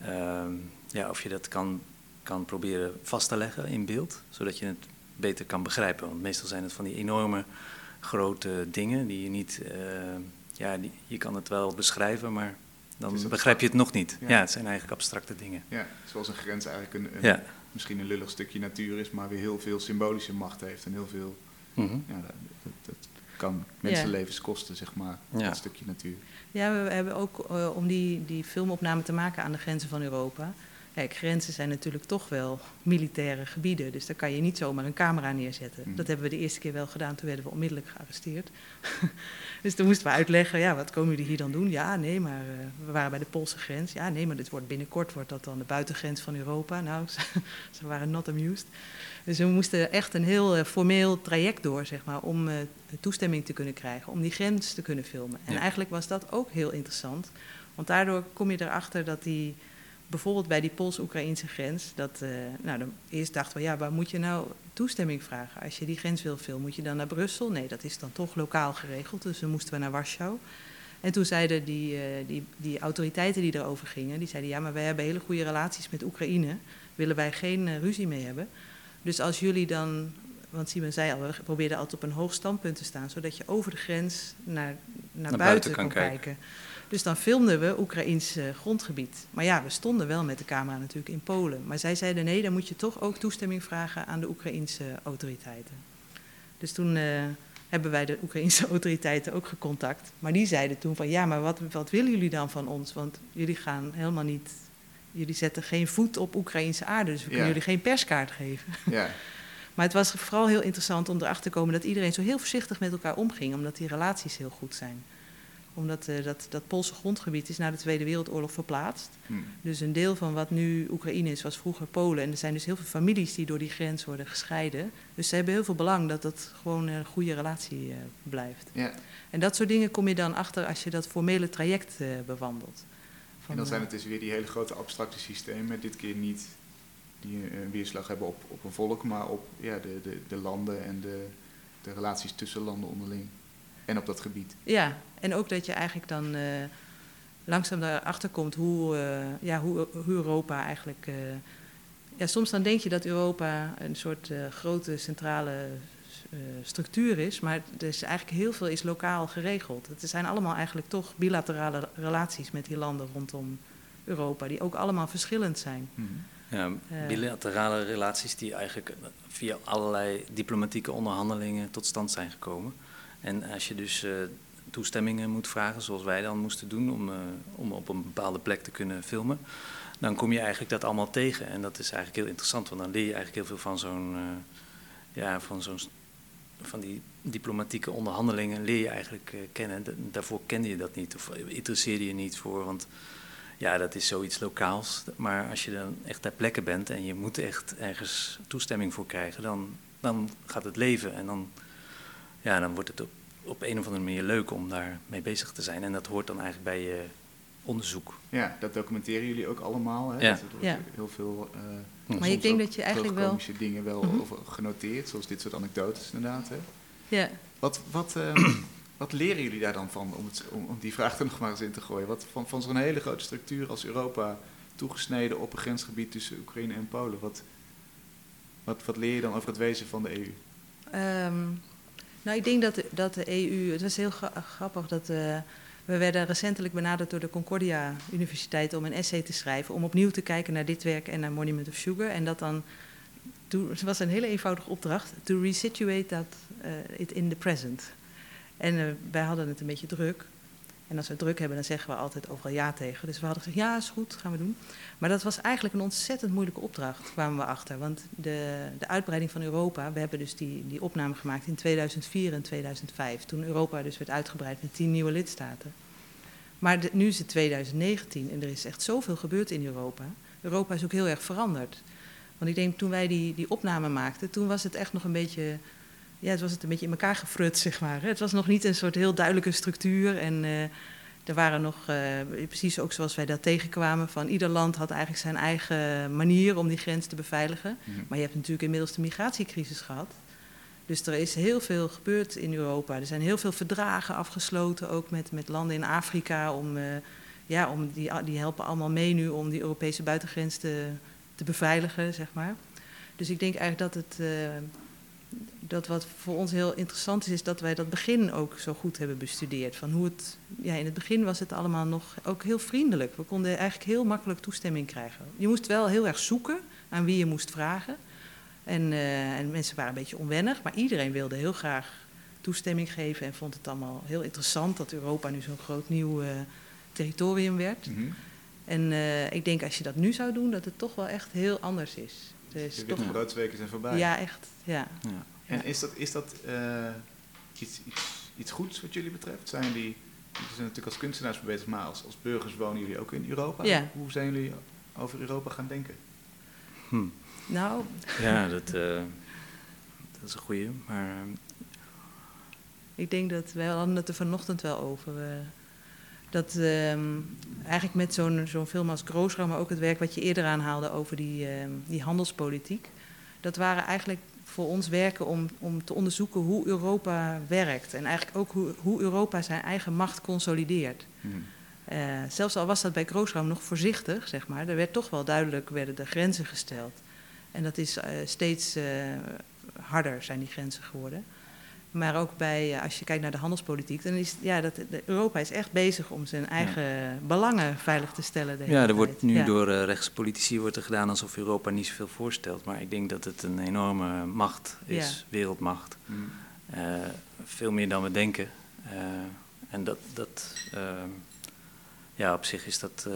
ehm, ja, of je dat kan kan proberen vast te leggen in beeld, zodat je het beter kan begrijpen. Want meestal zijn het van die enorme grote dingen die je niet, uh, ja, die, je kan het wel beschrijven, maar dan begrijp je het nog niet. Ja. het zijn eigenlijk abstracte dingen. Ja, zoals een grens eigenlijk een, een misschien een lullig stukje natuur is, maar weer heel veel symbolische macht heeft en heel veel, mm -hmm. ja, dat, dat, kan mensenlevens kosten, zeg maar, dat stukje natuur. Ja, we hebben ook uh, om die, die filmopname te maken aan de grenzen van Europa Kijk, grenzen zijn natuurlijk toch wel militaire gebieden. Dus daar kan je niet zomaar een camera neerzetten. Mm. Dat hebben we de eerste keer wel gedaan, toen werden we onmiddellijk gearresteerd. dus toen moesten we uitleggen, ja, wat komen jullie hier dan doen? Ja, nee, maar uh, we waren bij de Poolse grens. Ja, nee, maar dit wordt binnenkort wordt dat dan de buitengrens van Europa. Nou, ze, waren not amused. Dus we moesten echt een heel uh, formeel traject door, zeg maar, om uh, toestemming te kunnen krijgen, om die grens te kunnen filmen. En eigenlijk was dat ook heel interessant, want daardoor kom je erachter dat die bijvoorbeeld bij die Pools-Oekraïnse grens, dat, uh, nou, dan eerst dachten we, ja, waar moet je nou toestemming vragen? Als je die grens wil filmen, moet je dan naar Brussel? Nee, dat is dan toch lokaal geregeld, dus dan moesten we naar Warschau. En toen zeiden die, uh, die, die autoriteiten die erover gingen, die zeiden, ja, maar wij hebben hele goede relaties met Oekraïne, willen wij geen uh, ruzie mee hebben. Dus als jullie dan, want Simon zei al, we probeerden altijd op een hoog standpunt te staan, zodat je over de grens naar, naar, buiten, kan kijken. kijken. Dus dan filmden we Oekraïns uh, grondgebied. Maar ja, we stonden wel met de camera natuurlijk in Polen. Maar zij zeiden nee, dan moet je toch ook toestemming vragen aan de Oekraïnse autoriteiten. Dus toen uh, hebben wij de Oekraïnse autoriteiten ook gecontact. Maar die zeiden toen van ja, maar wat, wat willen jullie dan van ons? Want jullie gaan helemaal niet, jullie zetten geen voet op Oekraïnse aarde, dus we kunnen jullie geen perskaart geven. Ja. Maar het was vooral heel interessant om erachter te komen dat iedereen zo heel voorzichtig met elkaar omging, omdat die relaties heel goed zijn Omdat uh, dat, dat Poolse grondgebied is na de Tweede Wereldoorlog verplaatst. Hmm. Dus een deel van wat nu Oekraïne is, was vroeger Polen. En er zijn dus heel veel families die door die grens worden gescheiden. Dus ze hebben heel veel belang dat dat gewoon een goede relatie uh, blijft. Ja. En dat soort dingen kom je dan achter als je dat formele traject uh, bewandelt. Van, en dan zijn het dus weer die hele grote abstracte systemen. Dit keer niet die een weerslag hebben op, op een volk, maar op ja, de, de, de landen en de, de relaties tussen landen onderling. En op dat gebied. Ja, en ook dat je eigenlijk dan uh, langzaam daarachter komt hoe, uh, ja, hoe, hoe, Europa eigenlijk. Uh, ja, soms dan denk je dat Europa een soort grote centrale structuur is, maar er is eigenlijk heel veel is lokaal geregeld. Het zijn allemaal eigenlijk toch bilaterale relaties met die landen rondom Europa, die ook allemaal verschillend zijn. Hmm. Ja, bilaterale relaties die eigenlijk via allerlei diplomatieke onderhandelingen tot stand zijn gekomen. En als je dus uh, toestemmingen moet vragen, zoals wij dan moesten doen om, uh, om op een bepaalde plek te kunnen filmen, dan kom je eigenlijk dat allemaal tegen. En dat is eigenlijk heel interessant, want dan leer je eigenlijk heel veel van zo'n, uh, ja, van zo'n, van die diplomatieke onderhandelingen leer je eigenlijk kennen. Daarvoor kende je dat niet of interesseerde je niet voor, want ja, dat is zoiets lokaals. Maar als je dan echt ter plekke bent en je moet echt ergens toestemming voor krijgen, dan, dan gaat het leven en dan ja, dan wordt het op, op een of andere manier leuk om daar mee bezig te zijn. En dat hoort dan eigenlijk bij je onderzoek. Ja, dat documenteren jullie ook allemaal. Hè? Ja. Dat, er wordt Ja. heel veel uh, Maar ik denk dat je eigenlijk wel- dingen wel Mhm. over genoteerd, zoals dit soort anekdotes inderdaad. Hè? Ja, Wat, wat, eh, wat leren jullie daar dan van, om, het, om, om die vraag er nog maar eens in te gooien? Wat, van van zo'n hele grote structuur als Europa, toegesneden op een grensgebied tussen Oekraïne en Polen, wat, wat, wat leer je dan over het wezen van de EU? Ehm, nou, ik denk dat dat de EU. Het was heel gra- grappig dat. eh, we werden recentelijk benaderd door de Concordia Universiteit om een essay te schrijven. Om opnieuw te kijken naar dit werk en naar Monument of Sugar. En dat dan. Het was een hele eenvoudige opdracht. To resituate that eh, it in the present. En eh, wij hadden het een beetje druk. En als we druk hebben, dan zeggen we altijd overal ja tegen. Dus we hadden gezegd, ja, is goed, gaan we doen. Maar dat was eigenlijk een ontzettend moeilijke opdracht, kwamen we achter. Want de, de uitbreiding van Europa, we hebben dus die, die opname gemaakt in 2004 en 2005. Toen Europa dus werd uitgebreid met tien nieuwe lidstaten. Maar nu is het 2019 en er is echt zoveel gebeurd in Europa. Europa is ook heel erg veranderd. Want ik denk, toen wij die, die opname maakten, toen was het echt nog een beetje... Ja, het was het een beetje in elkaar gefrut, zeg maar. Het was nog niet een soort heel duidelijke structuur. En eh, er waren nog, eh, precies ook zoals wij dat tegenkwamen... van ieder land had eigenlijk zijn eigen manier om die grens te beveiligen. Mhm. Maar je hebt natuurlijk inmiddels de migratiecrisis gehad. Dus er is heel veel gebeurd in Europa. Er zijn heel veel verdragen afgesloten, ook met, met landen in Afrika. Om, eh, ja, om die, die helpen allemaal mee nu om die Europese buitengrens te, te beveiligen, zeg maar. Dus ik denk eigenlijk dat het. Dat wat voor ons heel interessant is, is dat wij dat begin ook zo goed hebben bestudeerd. Van hoe het, ja, in het begin was het allemaal nog ook heel vriendelijk. We konden eigenlijk heel makkelijk toestemming krijgen. Je moest wel heel erg zoeken aan wie je moest vragen. En, eh, en mensen waren een beetje onwennig, maar iedereen wilde heel graag toestemming geven en vond het allemaal heel interessant dat Europa nu zo'n groot nieuw eh, territorium werd. Mhm. En eh, ik denk als je dat nu zou doen, dat het toch wel echt heel anders is. De toch, witte broodsweken zijn voorbij. ja, echt. Ja. Ja. En is dat, is dat eh, iets, iets, iets goeds wat jullie betreft? Zijn jullie, jullie zijn natuurlijk als kunstenaars bezig, maar als, als burgers wonen jullie ook in Europa? Ja. Hoe zijn jullie over Europa gaan denken? Hm. Nou, Ja, dat, eh, dat is een goeie. Maar eh, Ik denk dat wij hadden het er vanochtend wel over. eh, dat ehm, eigenlijk met zo'n zo'n film als Groosraam, maar ook het werk wat je eerder aanhaalde over die, ehm, die handelspolitiek. Dat waren eigenlijk voor ons werken om, om te onderzoeken hoe Europa werkt. En eigenlijk ook hoe, hoe Europa zijn eigen macht consolideert. Mhm. Eh, zelfs al was dat bij Kroosraam nog voorzichtig, zeg maar, er werd toch wel duidelijk werden de grenzen gesteld. En dat is eh, steeds eh, harder zijn die grenzen geworden. Maar ook bij, eh, als je kijkt naar de handelspolitiek, dan is ja, dat, Europa is echt bezig om zijn eigen belangen veilig te stellen. de hele ja, er wordt nu Ja. door eh, rechtspolitici wordt er gedaan alsof Europa niet zoveel voorstelt. Maar ik denk dat het een enorme macht is, Ja. wereldmacht. Mhm. Eh, veel meer dan we denken. Eh, en dat, dat ja, op zich is dat eh,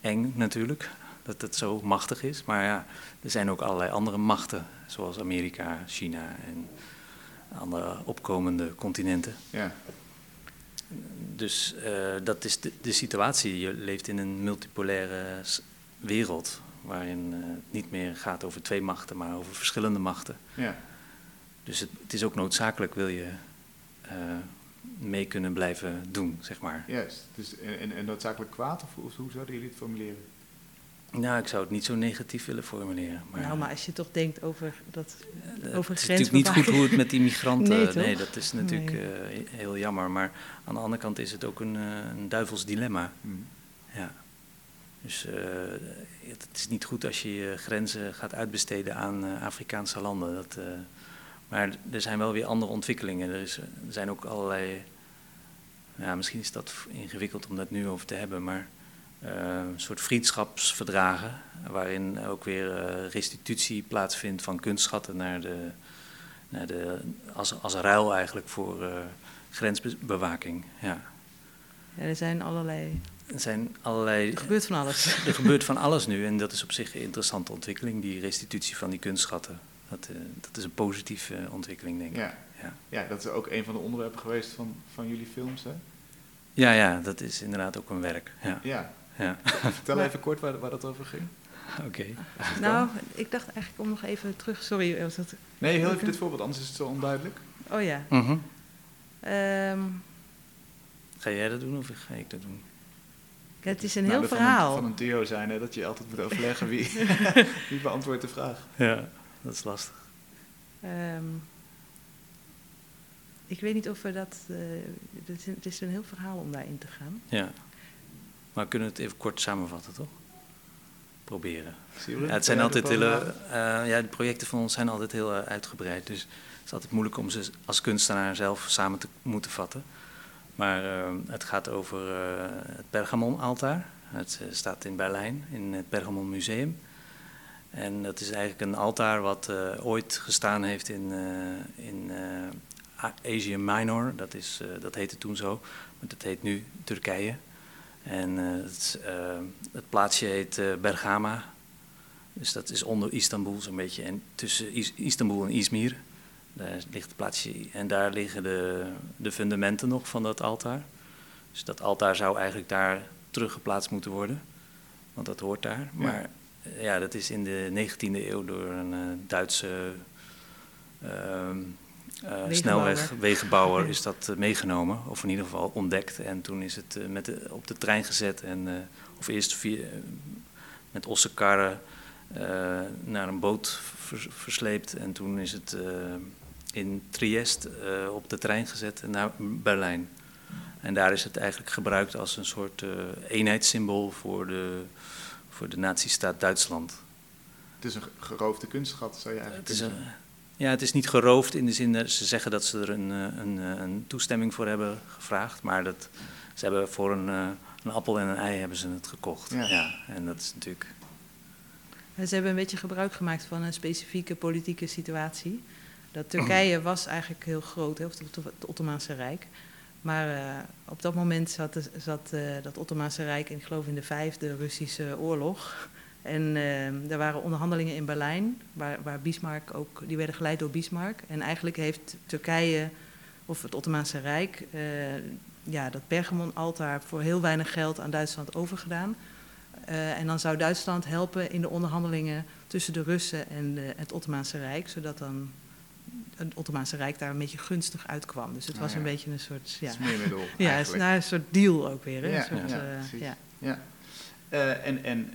eng natuurlijk, dat het zo machtig is. Maar ja, er zijn ook allerlei andere machten, zoals Amerika, China en andere opkomende continenten. Ja. dus dat is de, de, situatie. Je leeft in een multipolaire wereld waarin het niet meer gaat over twee machten, maar over verschillende machten. Ja. Dus het, het is ook noodzakelijk, wil je mee kunnen blijven doen, zeg maar. Juist, dus, en, en noodzakelijk kwaad, of hoe zouden jullie het formuleren? Nou, ik zou het niet zo negatief willen formuleren. Maar, nou, maar als je toch denkt over, dat, uh, over Het is natuurlijk niet goed hoe het met die migranten... nee, nee dat is natuurlijk nee. uh, heel jammer. Maar aan de andere kant is het ook een, uh, een duivels dilemma. Hmm. Ja. Dus het is niet goed als je je grenzen gaat uitbesteden aan Afrikaanse landen. Dat, maar er zijn wel weer andere ontwikkelingen. Er, is, er zijn ook allerlei. Ja, misschien is dat ingewikkeld om dat nu over te hebben, maar een soort vriendschapsverdragen. Waarin ook weer uh, restitutie plaatsvindt van kunstschatten naar de, naar de, als, als ruil eigenlijk voor uh, grensbewaking. Ja. ja, er zijn allerlei. Er zijn allerlei. Er gebeurt van alles. Er gebeurt van alles nu en dat is op zich een interessante ontwikkeling, die restitutie van die kunstschatten. Dat, uh, dat is een positieve ontwikkeling, denk ik. Ja. Ja. ja, dat is ook een van de onderwerpen geweest van, van jullie films, hè? Ja, ja, dat is inderdaad ook een werk. Ja. ja. Ja. Vertel even kort waar, waar dat over ging. Oké. Okay. Nou, ik dacht eigenlijk om nog even terug. Sorry, was dat. Nee, heel even dit voorbeeld, anders is het zo onduidelijk. Oh ja. Mm -hmm. um, ga jij dat doen of ga ik dat doen? Ja, het is een nou, heel verhaal. Van een, van een duo zijn, hè, dat je altijd moet overleggen wie, wie beantwoordt de vraag. Ja, dat is lastig. Um, ik weet niet of we dat. Uh, het, is, het is een heel verhaal om daarin te gaan. Ja. Maar we kunnen het even kort samenvatten, toch? Proberen. Ja, het zijn altijd hele, uh, ja, de projecten van ons zijn altijd heel uh, uitgebreid. Dus het is altijd moeilijk om ze als kunstenaar zelf samen te moeten vatten. Maar uh, het gaat over het Pergamon-altaar. Het staat in Berlijn, in het Pergamon Museum. En dat is eigenlijk een altaar wat ooit gestaan heeft in, in Asia Minor. Dat, is, dat heette toen zo, maar dat heet nu Turkije. En uh, het, uh, het, plaatsje heet uh, Bergama. Dus dat is onder Istanbul, zo'n beetje. En tussen Is Istanbul en Izmir. Daar ligt het plaatsje. En daar liggen de, de fundamenten nog van dat altaar. Dus dat altaar zou eigenlijk daar teruggeplaatst moeten worden. Want dat hoort daar. Ja. Maar ja, dat is in de 19e eeuw door een Duitse ehm, uh, snelweg, wegenbouwer is dat uh, meegenomen, of in ieder geval ontdekt. En toen is het uh, met de, op de trein gezet, en, of eerst via, met ossenkarren naar een boot vers, versleept. En toen is het in Triest op de trein gezet naar Berlijn. En daar is het eigenlijk gebruikt als een soort eenheidssymbool voor de, voor de nazistaat Duitsland. Het is een geroofde kunstschat, zou je eigenlijk zeggen. Ja, het is niet geroofd in de zin dat ze zeggen dat ze er een, eh, een, eh, een toestemming voor hebben gevraagd. Maar dat, ze hebben voor een, eh, een appel en een ei hebben ze het gekocht. Ja. ja. en dat is natuurlijk... Ze hebben een beetje gebruik gemaakt van een specifieke politieke situatie. Dat Turkije was eigenlijk heel groot, hè, of het Ottomaanse Rijk. Maar uh, op dat moment zat, zat uh, dat Ottomaanse Rijk, in, ik geloof in de vijfde Russische oorlog. En uh, er waren onderhandelingen in Berlijn, waar, waar Bismarck ook, die werden geleid door Bismarck. En eigenlijk heeft Turkije, of het Ottomaanse Rijk, uh, ja, dat Pergamon-altaar voor heel weinig geld aan Duitsland overgedaan. Uh, en dan zou Duitsland helpen in de onderhandelingen tussen de Russen en de, het Ottomaanse Rijk, zodat dan het Ottomaanse Rijk daar een beetje gunstig uitkwam. Dus het was ja. een beetje een soort. Ja, Smeermiddel. ja, is nou een soort deal ook weer. Hè? Ja, een soort, ja, ja. ja. en en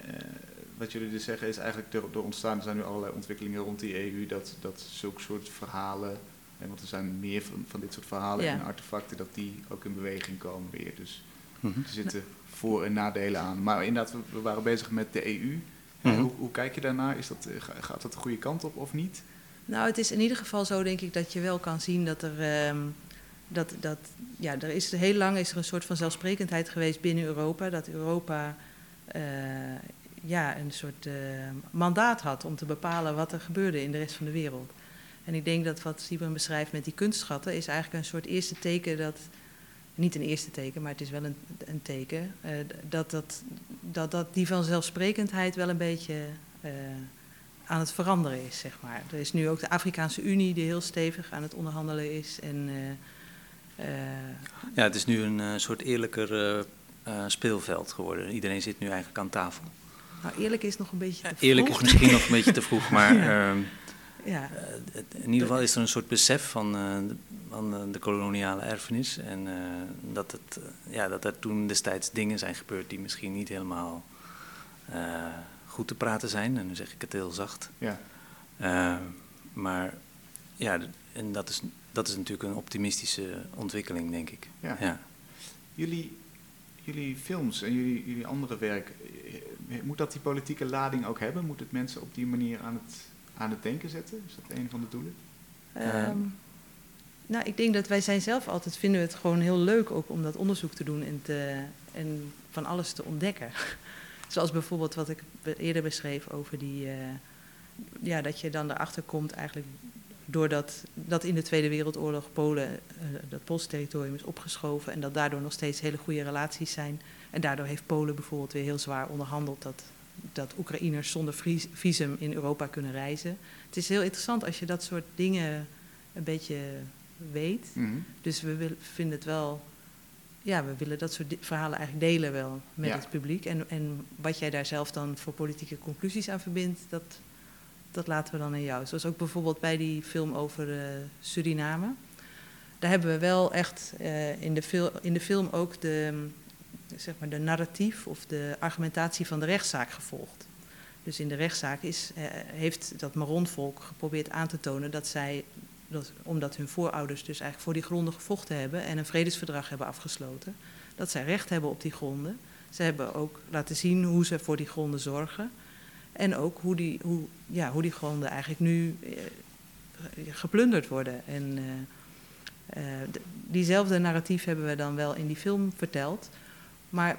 wat jullie dus zeggen is eigenlijk door, door ontstaan, er zijn nu allerlei ontwikkelingen rond die EU, dat, dat zulke soort verhalen, en want er zijn meer van, van dit soort verhalen ja. en artefacten, dat die ook in beweging komen weer. Dus mm -hmm. er zitten voor- en nadelen aan. Maar inderdaad, we, we waren bezig met de EU. Mm -hmm. hoe, hoe, kijk je daarnaar? Is dat, gaat dat de goede kant op of niet? Nou, het is in ieder geval zo, denk ik, dat je wel kan zien dat er. Um, dat, dat, ja, er is heel lang is er een soort van zelfsprekendheid geweest binnen Europa. Dat Europa uh, ja, een soort uh, mandaat had om te bepalen wat er gebeurde in de rest van de wereld. En ik denk dat wat Sibren beschrijft met die kunstschatten is eigenlijk een soort eerste teken dat, niet een eerste teken, maar het is wel een, een teken, uh, dat, dat, dat, dat die vanzelfsprekendheid wel een beetje uh, aan het veranderen is, zeg maar. Er is nu ook de Afrikaanse Unie die heel stevig aan het onderhandelen is en ja, het is nu een soort eerlijker speelveld geworden. Iedereen zit nu eigenlijk aan tafel. Nou, eerlijk is nog een beetje te vroeg. Eerlijk is misschien nog een beetje te vroeg, maar ja. Ehm, ja. in ieder geval is er een soort besef van, van de koloniale erfenis. En dat, het, ja, dat er toen destijds dingen zijn gebeurd die misschien niet helemaal goed te praten zijn. En nu zeg ik het heel zacht. Ja. Uh, maar ja, en dat is, dat is natuurlijk een optimistische ontwikkeling, denk ik. Ja. ja. Jullie, jullie films en jullie, jullie andere werk, eh, moet dat die politieke lading ook hebben? Moet het mensen op die manier aan het, aan het denken zetten? Is dat een van de doelen? Um, nou, ik denk dat wij zijn zelf altijd vinden we het gewoon heel leuk ook om dat onderzoek te doen en, te, en van alles te ontdekken. Zoals bijvoorbeeld wat ik eerder beschreef over die. Uh, ja, dat je dan erachter komt eigenlijk doordat dat in de Tweede Wereldoorlog Polen, uh, dat Poolse territorium is opgeschoven en dat daardoor nog steeds hele goede relaties zijn. En daardoor heeft Polen bijvoorbeeld weer heel zwaar onderhandeld dat, dat Oekraïners zonder visum in Europa kunnen reizen. Het is heel interessant als je dat soort dingen een beetje weet. Mhm. Dus we vinden het wel ja, we willen dat soort verhalen eigenlijk delen wel met het publiek. En, en wat jij daar zelf dan voor politieke conclusies aan verbindt, dat, dat laten we dan aan jou. Zoals ook bijvoorbeeld bij die film over uh, Suriname. Daar hebben we wel echt uh, in, de in de film ook de, de narratief of de argumentatie van de rechtszaak gevolgd. Dus in de rechtszaak is, uh, heeft dat Maronvolk geprobeerd aan te tonen dat zij dat, omdat hun voorouders dus eigenlijk voor die gronden gevochten hebben en een vredesverdrag hebben afgesloten, dat zij recht hebben op die gronden. Ze hebben ook laten zien hoe ze voor die gronden zorgen. En ook hoe die, hoe, ja, hoe die gronden eigenlijk nu eh, geplunderd worden. En eh, eh, diezelfde narratief hebben we dan wel in die film verteld. Maar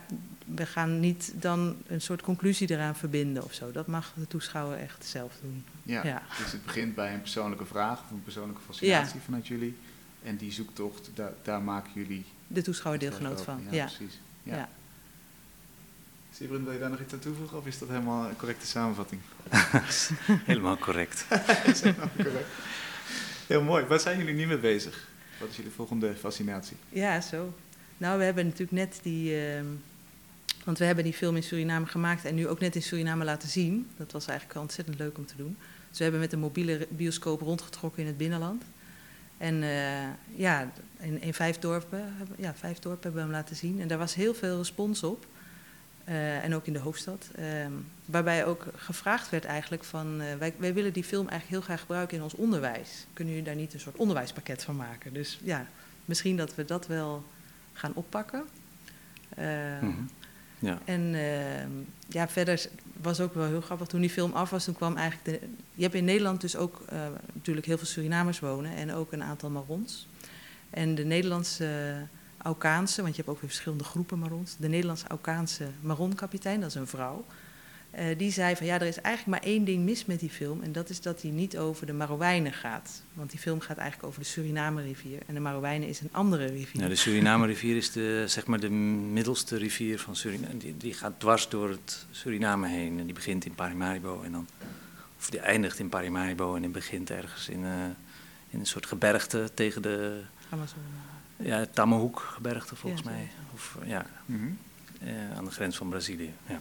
we gaan niet dan een soort conclusie eraan verbinden of zo. Dat mag de toeschouwer echt zelf doen. Ja, dus het begint bij een persoonlijke vraag of een persoonlijke fascinatie vanuit jullie. En die zoektocht, daar, daar maken jullie... De toeschouwer deelgenoot van, ja. precies. Ja. ja. wil je daar nog iets aan toevoegen of is dat helemaal een correcte samenvatting? helemaal correct. helemaal correct. Heel mooi. Waar zijn jullie nu mee bezig? Wat is jullie volgende fascinatie? Ja, zo. Nou, we hebben natuurlijk net die... Ehm, want we hebben die film in Suriname gemaakt en nu ook net in Suriname laten zien. Dat was eigenlijk ontzettend leuk om te doen. Dus we hebben met een mobiele bioscoop rondgetrokken in het binnenland. En uh, ja, in, vijf, dorpen, ja, vijf dorpen hebben we hem laten zien. En daar was heel veel respons op. Uh, en ook in de hoofdstad. Uh, waarbij ook gevraagd werd eigenlijk van... Uh, wij, wij, willen die film eigenlijk heel graag gebruiken in ons onderwijs. Kunnen jullie daar niet een soort onderwijspakket van maken? Dus ja, misschien dat we dat wel gaan oppakken. Mm ja. En uh, ja, verder was ook wel heel grappig. Toen die film af was, toen kwam eigenlijk... De, je hebt in Nederland dus ook uh, natuurlijk heel veel Surinamers wonen... en ook een aantal Marons. En de Nederlandse Aukaanse, want je hebt ook weer verschillende groepen Marons... de Nederlandse Aukaanse Maronkapitein, dat is een vrouw... Uh, die zei van ja, er is eigenlijk maar één ding mis met die film. En dat is dat hij niet over de Marowijnen gaat. Want die film gaat eigenlijk over de Suriname-rivier. En de Marowijnen is een andere rivier. Ja, de Suriname-rivier is de, zeg maar de middelste rivier van Suriname. Die, die gaat dwars door het Suriname heen. En die begint in Paramaribo. En dan, of die eindigt in Paramaribo en die begint ergens in, uh, in een soort gebergte tegen de... Amazon. Ja, Tamahoek-gebergte volgens ja, mij. Of, ja, mm -hmm. uh, aan de grens van Brazilië. Ja.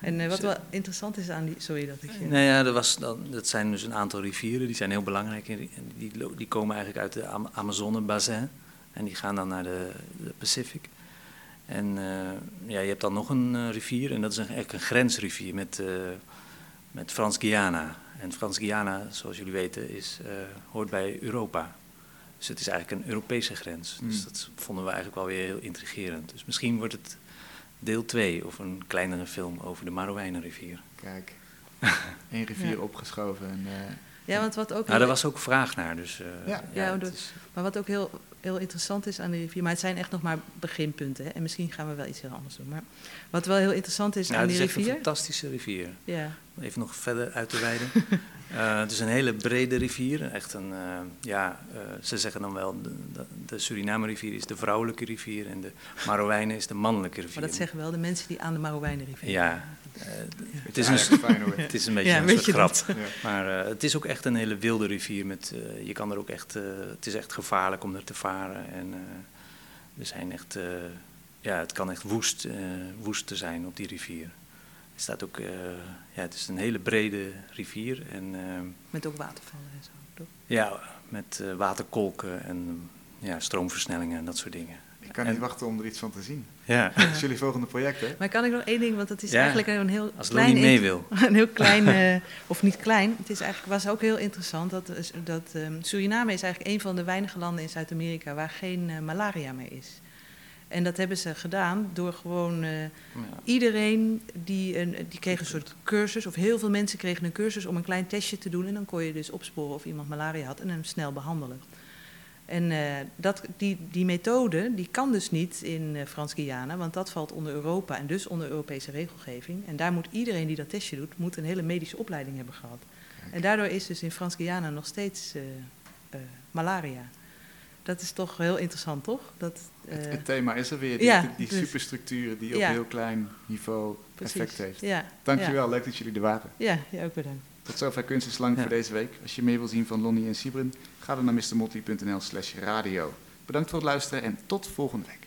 En uh, wat wel interessant is aan die... Sorry dat ik... Nou ja, er was dan, dat zijn dus een aantal rivieren, die zijn heel belangrijk. En die, die komen eigenlijk uit de Amazone-bassin. En die gaan dan naar de, de Pacific. En uh, ja, je hebt dan nog een rivier, en dat is een, eigenlijk een grensrivier met, met Frans-Guyana. En Frans-Guyana, zoals jullie weten, is, hoort bij Europa. Dus het is eigenlijk een Europese grens. Dus mm. dat vonden we eigenlijk wel weer heel intrigerend. Dus misschien wordt het deel 2 of een kleinere film over de Marowijnenrivier. Kijk, één rivier opgeschoven. En, uh, ja, want wat ook. Nou, er was ook vraag naar. Dus, uh, ja, ja, ja is... maar wat ook heel, heel interessant is aan de rivier, maar het zijn echt nog maar beginpunten. Hè, en misschien gaan we wel iets heel anders doen. Maar wat wel heel interessant is nou, aan die rivier. Het is een fantastische rivier. Ja. even nog verder uit te wijden. Uh, het is een hele brede rivier. Echt een, uh, ja, uh, ze zeggen dan wel, de, de, de Suriname-rivier is de vrouwelijke rivier en de Marowijnen is de mannelijke rivier. Maar dat zeggen wel de mensen die aan de Marowijnenrivier Ja, het, is een, het is een beetje ja, een soort grap. Ja. Maar het is ook echt een hele wilde rivier. Met, je kan er ook echt, het is echt gevaarlijk om er te varen. En er zijn echt, ja, het kan echt woest, woest te zijn op die rivier. Staat ook, uh, ja, het is een hele brede rivier. En, uh, met ook watervallen en zo, toch? Ja, met uh, waterkolken en ja, stroomversnellingen en dat soort dingen. Ik kan en, niet wachten om er iets van te zien. Ja. Dat is jullie volgende project, hè? Maar kan ik nog één ding, want dat is ja, eigenlijk een heel als klein... Als mee wil. Een heel klein, of niet klein, het is eigenlijk, was ook heel interessant. Dat, dat um, Suriname is eigenlijk een van de weinige landen in Zuid-Amerika waar geen malaria meer is. En dat hebben ze gedaan door gewoon uh, ja. iedereen die, een, die kreeg een soort cursus, of heel veel mensen kregen een cursus om een klein testje te doen. En dan kon je dus opsporen of iemand malaria had en hem snel behandelen. En uh, dat, die, die methode die kan dus niet in uh, Frans-Guyana, want dat valt onder Europa en dus onder Europese regelgeving. En daar moet iedereen die dat testje doet, moet een hele medische opleiding hebben gehad. Kijk. En daardoor is dus in Frans-Guyana nog steeds malaria. Dat is toch heel interessant, toch? Dat, het, het, thema is er weer, die, ja, die, dus, superstructuren die ja. op heel klein niveau Precies. effect heeft. Ja. Dankjewel, ja. leuk dat jullie er waren. Ja, ja ook bedankt. Tot zover Kunst is Lang voor deze week. Als je meer wil zien van Lonnie en Sibren, ga dan naar mrmotley.nl slash radio. Bedankt voor het luisteren en tot volgende week.